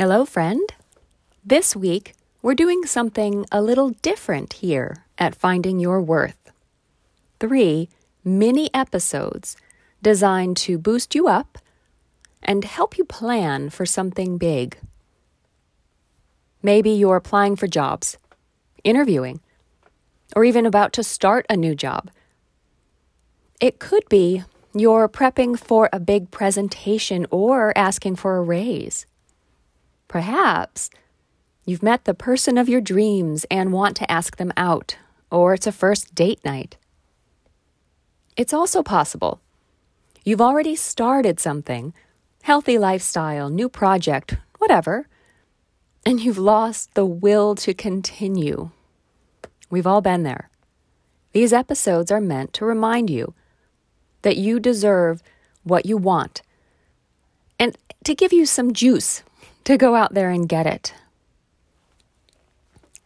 Hello, friend. This week, we're doing something a little different here at Finding Your Worth. Three mini episodes designed to boost you up and help you plan for something big. Maybe you're applying for jobs, interviewing, or even about to start a new job. It could be you're prepping for a big presentation or asking for a raise. Perhaps you've met the person of your dreams and want to ask them out, or it's a first date night. It's also possible you've already started something healthy lifestyle, new project, whatever and you've lost the will to continue. We've all been there. These episodes are meant to remind you that you deserve what you want and to give you some juice to go out there and get it.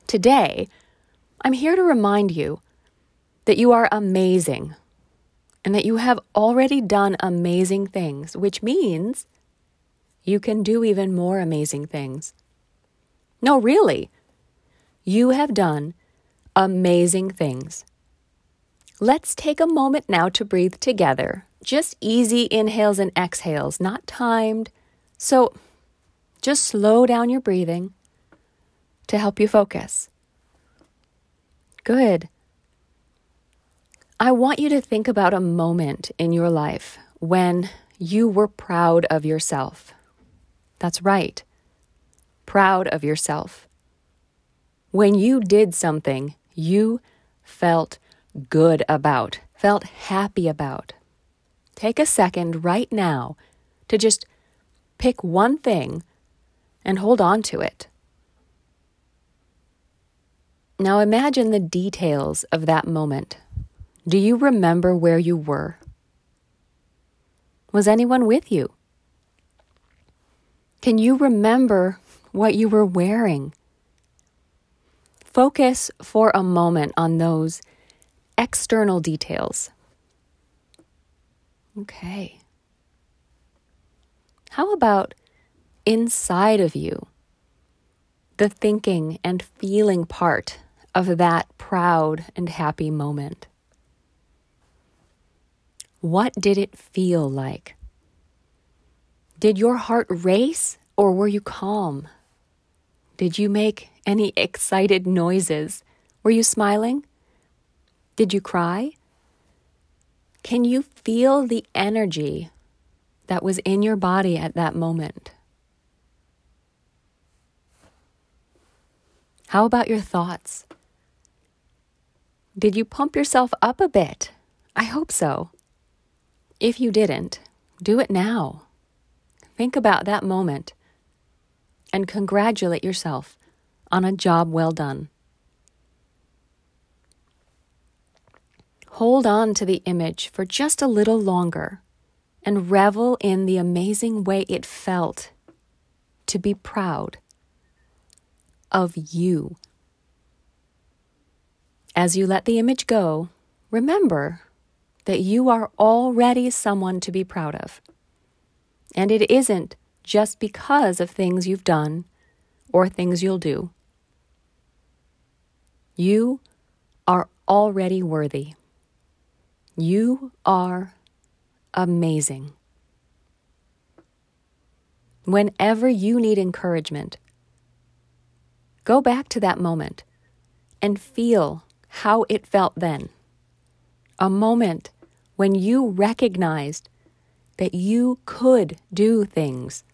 Today, I'm here to remind you that you are amazing and that you have already done amazing things, which means you can do even more amazing things. No, really. You have done amazing things. Let's take a moment now to breathe together. Just easy inhales and exhales, not timed. So just slow down your breathing to help you focus. Good. I want you to think about a moment in your life when you were proud of yourself. That's right proud of yourself. When you did something you felt good about, felt happy about, take a second right now to just pick one thing and hold on to it. Now imagine the details of that moment. Do you remember where you were? Was anyone with you? Can you remember what you were wearing. Focus for a moment on those external details. Okay. How about inside of you? The thinking and feeling part of that proud and happy moment. What did it feel like? Did your heart race or were you calm? Did you make any excited noises? Were you smiling? Did you cry? Can you feel the energy that was in your body at that moment? How about your thoughts? Did you pump yourself up a bit? I hope so. If you didn't, do it now. Think about that moment and congratulate yourself on a job well done. Hold on to the image for just a little longer and revel in the amazing way it felt to be proud of you. As you let the image go, remember that you are already someone to be proud of. And it isn't just because of things you've done or things you'll do. You are already worthy. You are amazing. Whenever you need encouragement, go back to that moment and feel how it felt then. A moment when you recognized that you could do things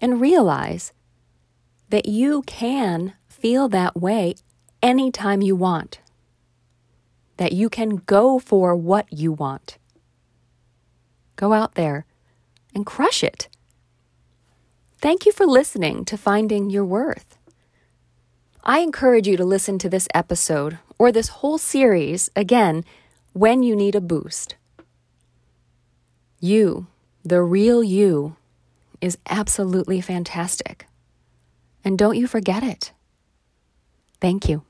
and realize that you can feel that way anytime you want, that you can go for what you want. Go out there and crush it. Thank you for listening to Finding Your Worth. I encourage you to listen to this episode or this whole series again when you need a boost. You, the real you, is absolutely fantastic. And don't you forget it. Thank you.